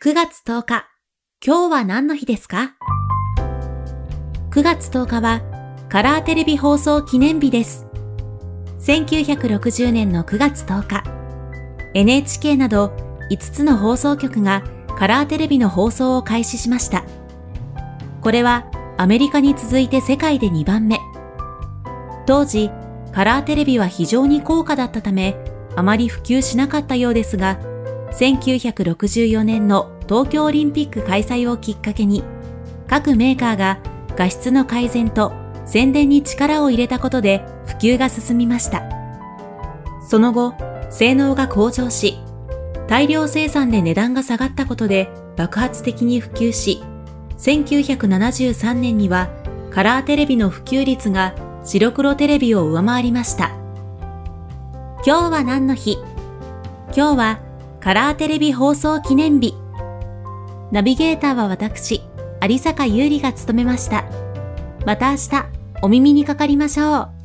9月10日、今日は何の日ですか ?9 月10日はカラーテレビ放送記念日です。1960年の9月10日、NHK など5つの放送局がカラーテレビの放送を開始しました。これはアメリカに続いて世界で2番目。当時、カラーテレビは非常に高価だったため、あまり普及しなかったようですが、1964年の東京オリンピック開催をきっかけに、各メーカーが画質の改善と宣伝に力を入れたことで普及が進みました。その後、性能が向上し、大量生産で値段が下がったことで爆発的に普及し、1973年にはカラーテレビの普及率が白黒テレビを上回りました。今日は何の日？今日はカラーテレビ放送記念日。ナビゲーターは私、有坂優里が務めました。また明日、お耳にかかりましょう。